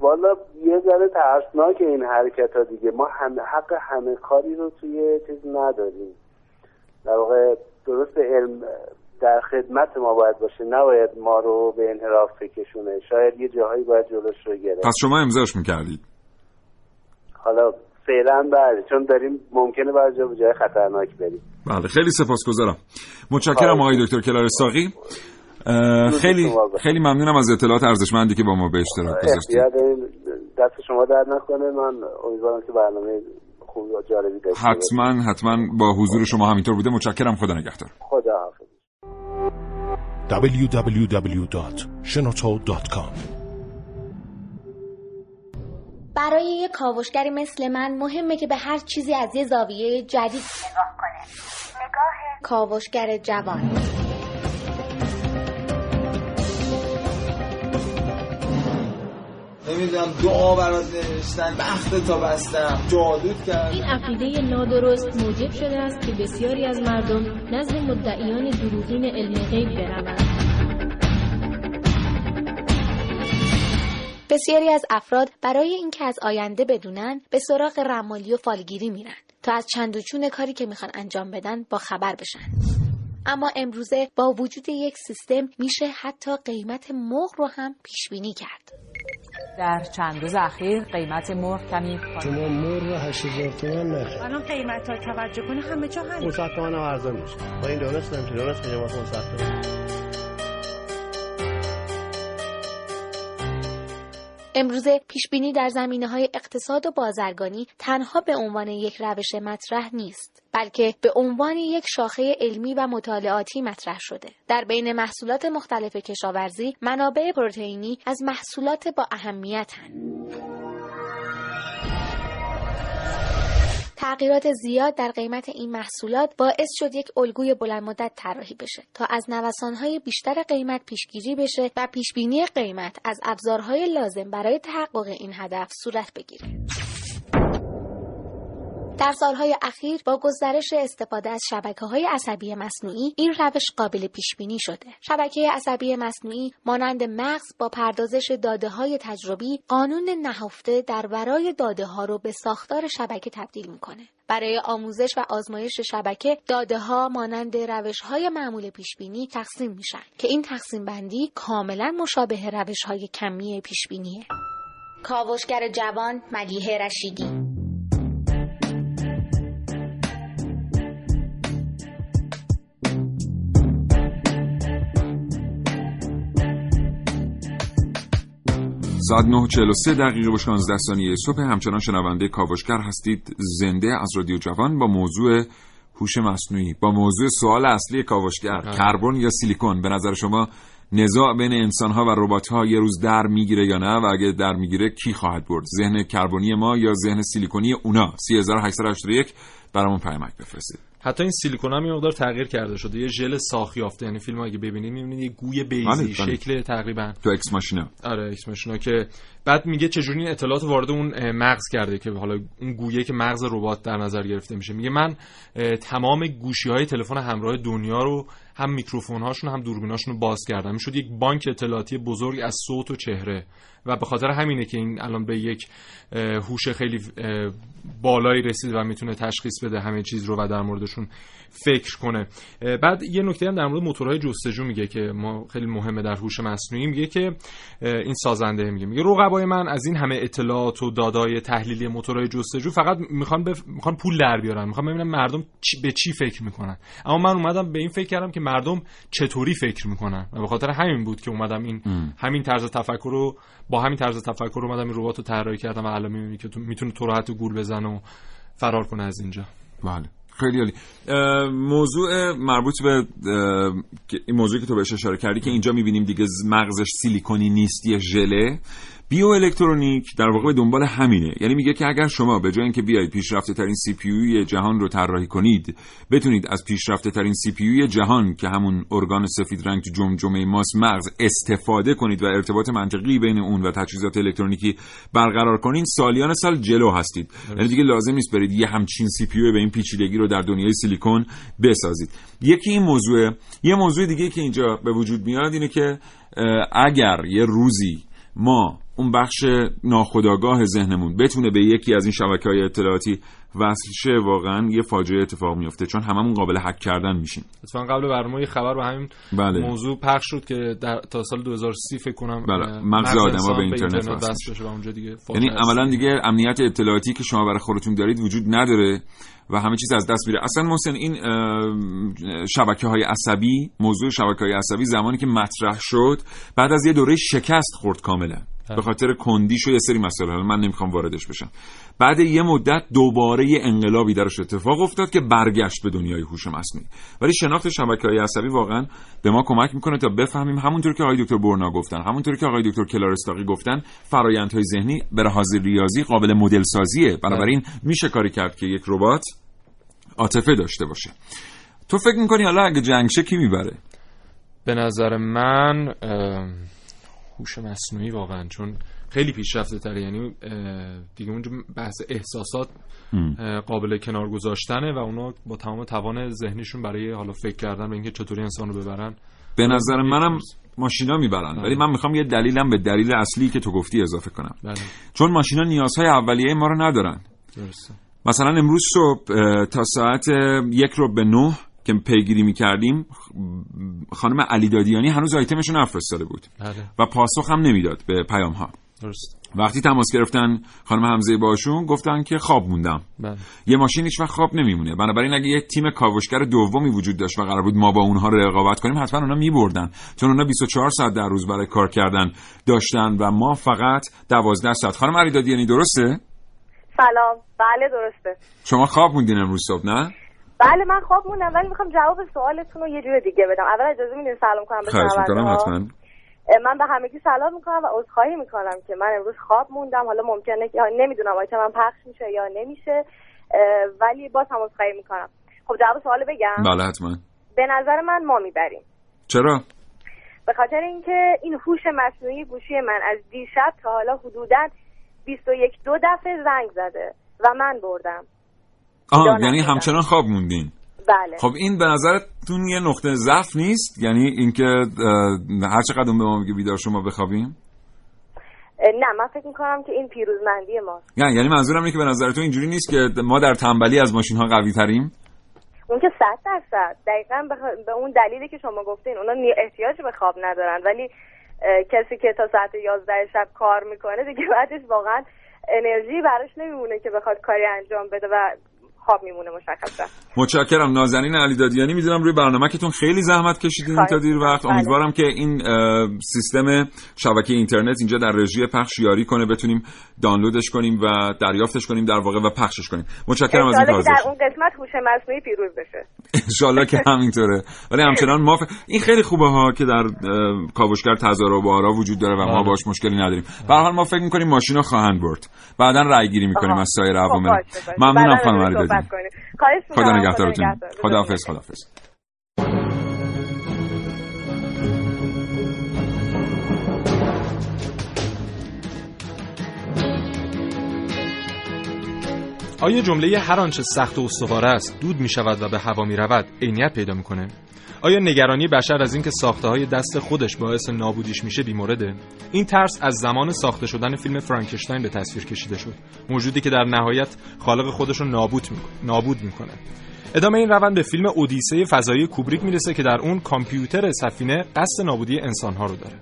والا یه ذره ترسناک این حرکت ها دیگه. ما هم حق همه کاری رو توی چیز نداریم. در واقع درست علم در خدمت ما باید باشه نباید ما رو به انحراف بکشونه. شاید یه جاهایی باید جلوش رو گرفت. پس شما امضاش می‌کردید؟ حالا فعلا بله چون داریم ممکنه بعضی جا به جای خطرناک بریم. بله خیلی سپاسگزارم. متشکرم آقای دکتر کلار ساقی. اه، خیلی خیلی ممنونم از اطلاعات ارزشمندی که با ما به اشتراک گذاشتید. دست شما درد نکنه. من امیدوارم که برنامه خوب و جالبی داشته باشیم. حتما حتما با حضور شما همینطور بوده. متشکرم. خدا نگهدار. خدا حافظ. www.shenoto.com برای یک کاوشگری مثل من مهمه که به هر چیزی از یه زاویه جدید نگاه کنه. نگاه کاوشگر جوان. نمی‌دونم دعا برات نوشتن. بخت تا بستم. جادوت کرد این عقیده نادرست موجب شده است که بسیاری از مردم نزد مدعیان دروغین علم غیب بروند. بسیاری از افراد برای اینکه از آینده بدونن به سراغ رمالی و فالگیری میرن تا از چند و چون کاری که می‌خوان انجام بدن با خبر بشن. اما امروزه با وجود یک سیستم میشه حتی قیمت مرغ رو هم پیش بینی کرد. در چند روز اخیر قیمت مرغ کمی شما مرغ 8000 تومان نه الان قیمت ها توجه کنه همه جا همین. 500 تومان هم ارزان میشه. با این دونست نمیشه دونست قیمت 500 تومان. امروزه پیشبینی در زمینه های اقتصاد و بازرگانی تنها به عنوان یک روش مطرح نیست بلکه به عنوان یک شاخه علمی و مطالعاتی مطرح شده. در بین محصولات مختلف کشاورزی منابع پروتئینی از محصولات با اهمیت تغییرات زیاد در قیمت این محصولات باعث شد یک الگوی بلند مدت طراحی بشه تا از نوسانهای بیشتر قیمت پیشگیری بشه و پیشبینی قیمت از ابزارهای لازم برای تحقق این هدف صورت بگیره. در سالهای اخیر با گسترش استفاده از شبکه های عصبی مصنوعی این روش قابل پیش بینی شده. شبکه عصبی مصنوعی مانند مغز با پردازش داده های تجربی قانون نهفته در ورای داده ها رو به ساختار شبکه تبدیل می‌کنه. برای آموزش و آزمایش شبکه داده ها مانند روش های معمول پیش بینی تقسیم میشن که این تقسیم بندی کاملا مشابه روش های کمی پیش بینیه. کاوشگر جوان ملیحه رشیدی ساعت 9:43 دقیقه و 16 ثانیه صبح. همچنان شنونده کاوشگر هستید. زنده از رادیو جوان با موضوع هوش مصنوعی با موضوع سوال اصلی کاوشگر کربن یا سیلیکون؟ به نظر شما نزاع بین انسانها و ربات‌ها یه روز در می‌گیره یا نه؟ و اگه در می‌گیره کی خواهد برد؟ ذهن کربنی ما یا ذهن سیلیکونی اونا؟ 3881 برامون پیامک بفرستید. حتی این سیلیکون هم یه مقدار تغییر کرده شده. یه ژل ساخت یافته یعنی فیلم اگه ببینید می‌بینید یه گوی بیضی بله. شکل تقریبا. تو Ex Machina. آره Ex Machina که بعد میگه چجوری این اطلاعات وارد اون مغز کرده که حالا اون گویه که مغز ربات در نظر گرفته میشه. میگه من تمام گوشی های تلفن همراه دنیا رو هم میکروفون هاشون هم دوربیناشون رو باز کردم می‌شد یک بانک اطلاعاتی بزرگ از صوت و چهره. و به خاطر همینه که این الان به یک هوش خیلی بالایی رسید و می‌تونه تشخیص بده همه چیز رو و در موردشون فکر کنه. بعد یه نکته هم در مورد موتورهای جستجو میگه که ما خیلی مهمه در هوش مصنوعی. میگه که این سازنده میگه میگه رقبای من از این همه اطلاعات و دادای تحلیلی موتورهای جستجو فقط می‌خوان بف... می‌خوان پول در بیارن می‌خوان ببینن مردم چی... به چی فکر می‌کنن. اما من اومدم به این فکر کردم که مردم چطوری فکر می‌کنن. و به خاطر همین بود که اومدم این همین طرز تفکر رو با همین طرز تفکر اومدم این ربات رو طراحی کردم و الان می‌بینی که تو می‌تونه تو راحت گول بزنه و فرار کنه از اینجا. بله. خیلی عالی. موضوع مربوط به این موضوعی که تو بهش اشاره کردی که اینجا می‌بینیم دیگه مغزش سیلیکونی نیست یه ژله. بیو الکترونیک در واقع به دنبال همینه. یعنی میگه که اگر شما به جای اینکه بیاید پیشرفته ترین سی پی جهان رو طراحی کنید بتونید از پیشرفته ترین CPU جهان که همون ارگان سفید رنگ تو جمجمه ماست مغز استفاده کنید و ارتباط منطقی بین اون و تجهیزات الکترونیکی برقرار کنین سالیان سال جلو هستید. یعنی دیگه لازم نیست برید یه همچین CPU به این پیچیدگی رو در دنیای سیلیکون بسازید. یکی این موضوع یه موضوع دیگه که اینجا به وجود میاد اینه که اگر یه روزی ما اون بخش ناخودآگاه ذهنمون بتونه به یکی از این شبکه های اطلاعاتی وصل شه واقعا یه فاجعه اتفاق میفته چون هممون قابل حک کردن میشیم اتفاقا قبل برنامه یه خبر به همین بله. موضوع پخش شد که در تا سال 2030 فکر کنم بله. مغز آدم‌ها به اینترنت وصل بشه و اونجا دیگه یعنی. عملا دیگه امنیت اطلاعاتی که شما برای خودتون دارید وجود نداره و همه چیز از دست میره اصلا محسن این شبکه های عصبی موضوع شبکه های عصبی زمانی که مطرح شد بعد از یه دوره شکست خورد کاملا به خاطر کندیش و یه سری مسائل. حالا من نمی‌خوام واردش بشم. بعد یه مدت دوباره یه انقلابی درش اتفاق افتاد که برگشت به دنیای هوش مصنوعی. ولی شناخت شبکه های عصبی واقعا به ما کمک می‌کنه تا بفهمیم همونطور که آقای دکتر برنا گفتن همونطور که آقای دکتر کلارستاقی گفتن فرایندهای ذهنی به لحاظ ریاضی قابل مدل سازیه بنابراین میشه کاری کرد که یک ربات عاطفه داشته باشه. تو فکر می‌کنی حالا اگه جنگ شه کی می‌بره؟ به نظر من اه، هوش مصنوعی واقعا چون خیلی پیشرفته تره. یعنی دیگه اونجا بحث احساسات قابل کنار گذاشتنه و اونا با تمام توان ذهنیشون برای حالا فکر کردن به اینکه چطوری انسان رو ببرن. به نظر منم ماشینا می‌برن. ولی من می‌خوام یه دلیلم به دلیل اصلی که تو گفتی اضافه کنم. بله. چون ماشینا نیازهای اولیه ما رو ندارن. درسته. مثلا امروز صبح تا ساعت یک رو به نه که پیگیری می‌کردیم خانم علی دادیانی هنوز آیتمش رو نفرستاده بود. بله. و پاسخ هم نمی‌داد به پیام ها درست. وقتی تماس گرفتن خانم حمزه باشون گفتن که خواب موندم. بله. یه ماشین هیچ وقت خواب نمیمونه. بنابراین اگه یه تیم کاوشگر دومی وجود داشت و قرار بود ما با اونها رقابت کنیم حتما اونا میبردن. چون اونا 24 ساعت در روز برای کار کردن داشتن و ما فقط 12 ساعت. خانم علی دادیانی درسته؟ سلام. بله درسته. شما خواب موندین امروز صبح نه؟ بله من خواب موندم ولی می‌خوام جواب سوالتون رو یه جور دیگه بدم. اول اجازه میدین سلام کنم به خواهش می‌کنم. حتما. من به همگی سلام می‌کنم و عذرخواهی می‌کنم که من امروز خواب موندم. حالا ممکنه که نمی‌دونم آیتم من پخش میشه یا نمیشه ولی باز هم عذرخواهی می‌کنم. خب جواب سوال بگم. بله حتما. به نظر من ما می‌بریم. چرا؟ به خاطر اینکه این هوش مصنوعی گوشی من از دیشب تا حالا حدودا 21 دو دفعه زنگ زده و من بردم. آها جانم یعنی. همچنان خواب موندین. بله. خب این به نظرتون یه نقطه ضعف نیست؟ یعنی اینکه هر چقدر اون به ما میگه بیدار شما بخوابیم؟ نه من فکر می‌کنم که این پیروزمندی ماست. یعنی یعنی منظورم اینه که به نظرتون اینجوری نیست که ما در تنبلی از ماشین ها قوی تریم اون که صد درصد. دقیقا به, اون دلیلی که شما گفتین اونا احتیاج به خواب ندارن. ولی کسی که تا ساعت 11 شب کار می‌کنه دیگه بعدش واقعا انرژی براش نمیمونه که بخواد کاری انجام بده و خواب میمونه مشخصا. متشکرم. نازنین علی دادیانی می‌دونم روی برنامه‌تون خیلی زحمت کشیدین تا دیر وقت. بله. امیدوارم که این سیستم شبکه اینترنت اینجا در رژی پخش یاری کنه بتونیم دانلودش کنیم و دریافتش کنیم در واقع و پخشش کنیم. متشکرم از این کار در اون قسمت هوش مصنوعی پیروز بشه. انشالله که همینطوره. ولی همچنان ما ف- این خیلی خوبه ها که در کاوشگر تضارب و بارا وجود داره و ما بله. باش مشکلی نداریم. به هر حال ما فکر می‌کنیم ماشینا خواهند برد. بعدا رای گیری می‌کنیم. از سایر خب، عوامل. ممنونم خانم صحبت کنیم. خواهش خدا. نگهدارتون نگهدار. خداحافظ خداحافظ آیا جمله هر آنچه سخت و استوار است دود می شود و به هوا می رود عینیت پیدا می‌کنه؟ آیا نگرانی بشر از اینکه ساخته های دست خودش باعث نابودیش میشه بیمورده؟ این ترس از زمان ساخته شدن فیلم فرانکشتاین به تصویر کشیده شد. موجودی که در نهایت خالق خودش رو نابود می... نابود می‌کنه. ادامه این روند به فیلم اودیسه فضایی کوبریک می‌رسه که در اون کامپیوتر سفینه قصد نابودی انسانها رو داره.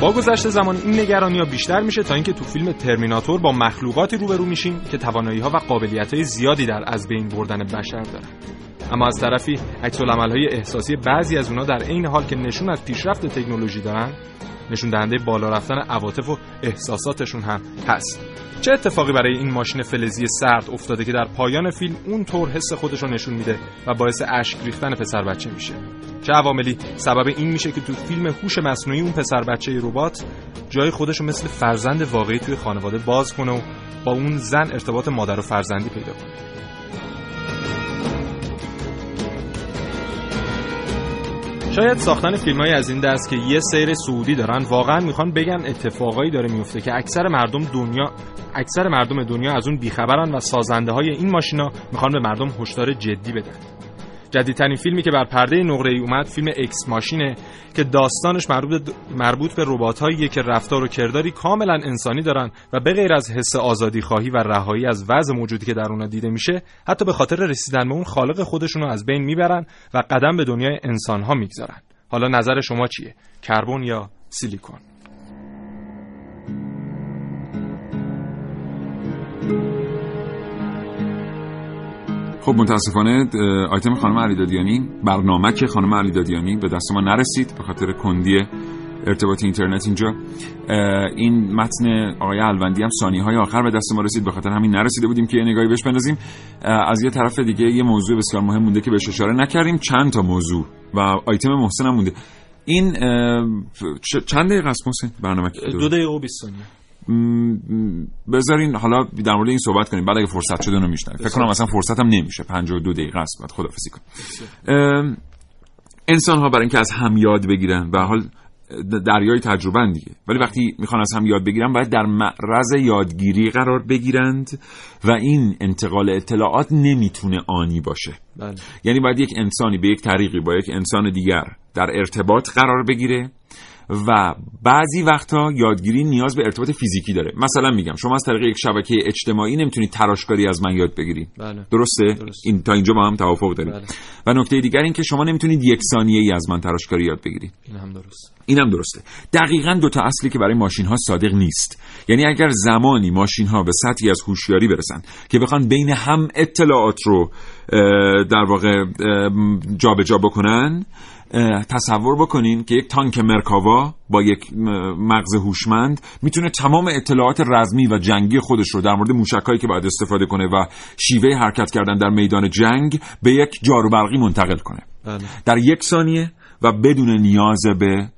با گذشت زمان این نگرانی ها بیشتر میشه تا اینکه تو فیلم ترمیناتور با مخلوقاتی روبرو میشیم که توانایی ها و قابلیت های زیادی در از بین بردن بشر دارن. اما از طرفی عکس های احساسی بعضی از اونها در عین حال که نشون از پیشرفت تکنولوژی دارن نشون دهنده بالا رفتن عواطف و احساساتشون هم هست. چه اتفاقی برای این ماشین فلزی سرد افتاده که در پایان فیلم اون طور حس خودش رو نشون میده و باعث اشک ریختن پسر بچه میشه؟ چه عواملی؟ سبب این میشه که تو فیلم هوش مصنوعی اون پسر بچه ربات جای خودش رو مثل فرزند واقعی توی خانواده باز کنه و با اون زن ارتباط مادر و فرزندی پیدا کنه. شاید ساختن فیلم های از این دست که یه سیر سعودی دارن واقعا می‌خوان بگن اتفاقایی داره میفته که اکثر مردم دنیا اکثر مردم دنیا از اون بیخبرن و سازنده های این ماشینا می‌خوان به مردم هشدار جدی بدن. جدیدترین فیلمی که بر پرده نقره ای اومد فیلم اکس ماشینه که داستانش مربوط مربوط به ربات‌هایی که رفتار و کرداری کاملا انسانی دارن و به غیر از حس آزادی خواهی و رهایی از وضع موجودی که در اونها دیده میشه حتی به خاطر رسیدن به اون خالق خودشون رو از بین می‌برن و قدم به دنیای انسانها می‌گذارن. حالا نظر شما چیه؟ کربن یا سیلیکون؟ خب متاسفانه آیتم خانم علیدادیانی برنامه که خانم علیدادیانی به دست ما نرسید به خاطر کندی ارتباط اینترنت اینجا این متن آقای الوندی هم ثانیه های آخر به دست ما رسید به خاطر همین نرسیده بودیم که یه نگاهی بهش بندازیم. از یه طرف دیگه یه موضوع بسیار مهم مونده که بهش اشاره نکردیم چند تا موضوع و آیتم محسن هم مونده. این چند دقیقه است محسن؟ برنامه دو دقیقه و 20 ثانیه. بذارین حالا در مورد این صحبت کنیم. بعد اگه فرصت شده اونو میشنویم. فکر کنم اصلا فرصت هم نمیشه 52 دقیقه است. بعد خدافظی کنیم. انسان ها برای اینکه از هم یاد بگیرن به حال دریای تجربه دیگه. ولی وقتی می‌خوان از هم یاد بگیرن باید در معرض یادگیری قرار بگیرند و این انتقال اطلاعات نمی‌تونه آنی باشه. بله. یعنی باید یک انسانی به یک طریقی با یک انسان دیگر در ارتباط قرار بگیره. و بعضی وقتها یادگیری نیاز به ارتباط فیزیکی داره. مثلا میگم شما از طریق یک شبکه اجتماعی نمی‌تونید تراشکاری از من یاد بگیرید. بله. درسته؟ درست. این تا اینجا با هم توافق داریم. بله. و نکته دیگر این که شما نمی‌تونید یک ثانیه ای از من تراشکاری یاد بگیرید. این هم درست این هم درسته. دقیقا دو تا اصلی که برای ماشین ها صادق نیست. یعنی اگر زمانی ماشین ها به سطحی از هوشیاری برسن که بخوان بین هم اطلاعات رو در واقع جابجا بکنن تصور بکنین که یک تانک مرکاوا با یک مغز هوشمند می‌تونه تمام اطلاعات رزمی و جنگی خودش رو در مورد موشکایی که باید استفاده کنه و شیوه حرکت کردن در میدان جنگ به یک جارو برقی منتقل کنه بله. در یک ثانیه و بدون نیاز به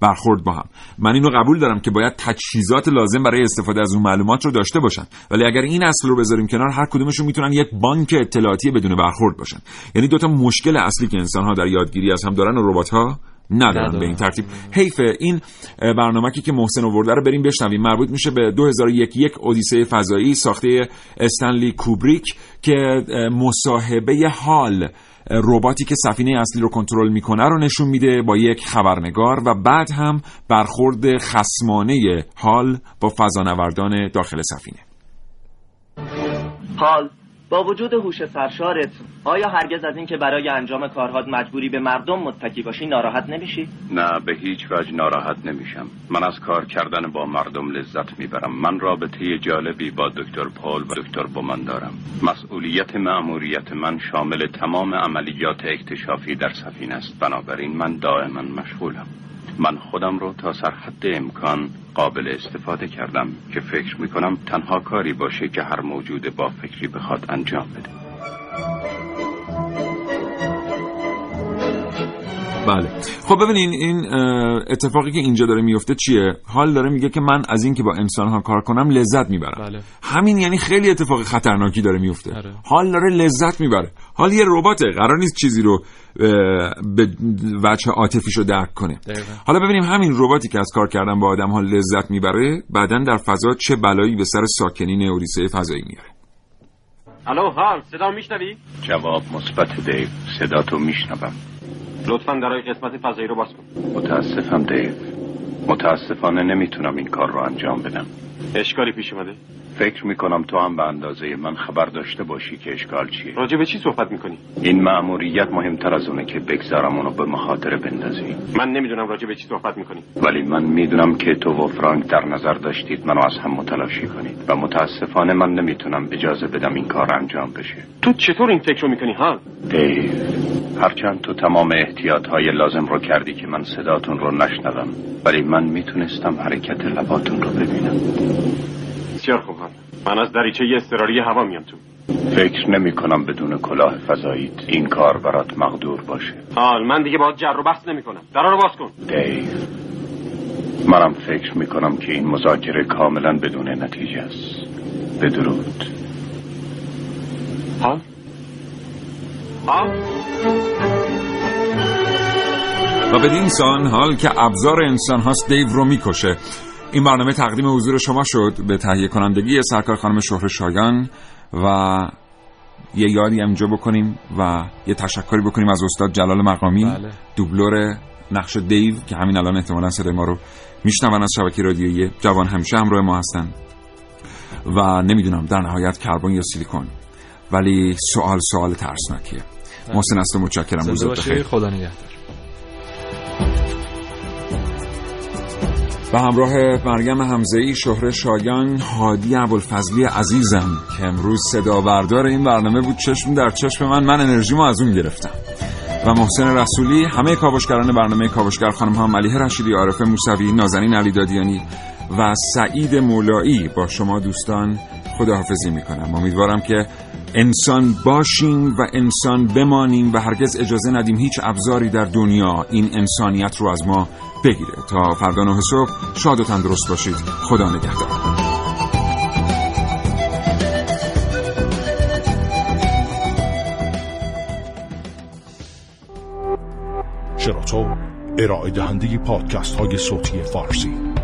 برخورد با هم. من اینو قبول دارم که باید تجهیزات لازم برای استفاده از اون معلومات رو داشته باشن. ولی اگر این اصل رو بذاریم کنار هر کدومشون می‌تونن یک بانک اطلاعاتی بدون برخورد باشن. یعنی دوتا مشکل اصلی که انسان ها در یادگیری از هم دارن و ربات ها ندارن. به این ترتیب. حیفه این برنامه‌ای که محسن آورده رو بریم بشنویم. مربوط میشه به 2001 یک اودیسه فضایی ساخته استنلی کوبریک که مصاحبه حال رباتی که سفینه اصلی رو کنترل می‌کنه رو نشون میده با یک خبرنگار و بعد هم برخورد خسمانه حال با فضانوردان داخل سفینه. حال با وجود هوش سرشارت آیا هرگز از اینکه برای انجام کارهات مجبوری به مردم متکی باشی ناراحت نمیشی؟ نه به هیچ وجه ناراحت نمیشم. من از کار کردن با مردم لذت می‌برم. من رابطه جالبی با دکتر پول و دکتر بومن دارم. مسئولیت مأموریت من شامل تمام عملیات اکتشافی در سفینه است. بنابراین من دائما مشغولم. من خودم رو تا سرحد امکان قابل استفاده کردم که فکر می‌کنم تنها کاری باشه که هر موجود با فکری بخواد انجام بده. بله. خب ببینین این اتفاقی که اینجا داره میفته چیه؟ حال داره میگه که من از اینکه با انسان ها کار کنم لذت می‌برم. بله. همین یعنی خیلی اتفاق خطرناکی داره میفته. آره. حال داره لذت می‌بره. حال یه رباته قرار نیست چیزی رو به وجه عاطفیش رو درک کنه. دقیقا. حالا ببینیم همین رباتی که از کار کردن با آدم ها لذت می‌بره بعدا در فضا چه بلایی به سر ساکنین اودیسه فضایی میاره؟ الو حال صدا میشنوی؟ جواب مثبت دیو صدا تو میشنوم. لطفا درای قسمت فضایی رو باز کن. متاسفم دیو. متاسفانه نمی‌تونم این کار رو انجام بدم. اشکالی پیش اومده؟ فکر می‌کنم تو هم به اندازه من خبر داشته باشی که اشکال چیه. راجع به چی صحبت می‌کنی؟ این مأموریت مهمتر از اونه که بگذارم اونو به مخاطره بندازی. من نمی‌دونم راجع به چی صحبت می‌کنی. ولی من می‌دونم که تو و فرانک در نظر داشتید منو از هم متلاشی کنید و متاسفانه من نمی‌تونم اجازه بدم این کار انجام بشه. تو چطور این فکر رو می‌کنی حال دیو هرچند تو تمام احتیاط های لازم رو کردی که من صداتون رو نشنوم ولی من می‌تونستم حرکت لباتون رو ببینم. بسیار خوب حال من از دریچه اضطراری هوا میام تو. فکر نمی کنم بدون کلاه فضاییت این کار برات مقدور باشه. حال من دیگه باید جر و بحث نمی کنم. در رو باز کن. دیو منم فکر می کنم که این مذاکره کاملا بدون نتیجه است. بدرود حال؟ حال؟ و بدین سان حال که ابزار انسان هاست دیو رو می‌کشه. این برنامه تقدیم حضور شما شد به تهیه کنندگی سرکار خانم شهر شایان و یه یادی اینجا بکنیم و یه تشکری بکنیم از استاد جلال مقامی بله. دوبلور نقش دیو که همین الان احتمالا صدای ما رو میشنون از شبکه رادیویی جوان همیشه همراه ما هستن. و نمی‌دونم در نهایت کربن یا سیلیکون ولی سوال سوال ترسناکیه. محسن است متشکرم. روزت بخیر. خدا نگهدار. و همراه مریم حمزه‌ای شهره شایان هادی ابوالفضلی عزیزم که امروز صدا بردار این برنامه بود چشم در چشم من من انرژیمو از اون گرفتم. و محسن رسولی همه کاوشگران برنامه کاوشگر خانم ها ملیحه رشیدی عارفه موسوی نازنین علی دادیانی و سعید مولایی. با شما دوستان خداحافظی می‌کنم. امیدوارم که انسان باشیم و انسان بمانیم و هرگز اجازه ندیم هیچ ابزاری در دنیا این انسانیت رو از ما بگیره. تا فردا نه صبح شاد و تندرست باشید. خدا نگهدار. شراطو ارائه دهنده پادکست های صوتی فارسی.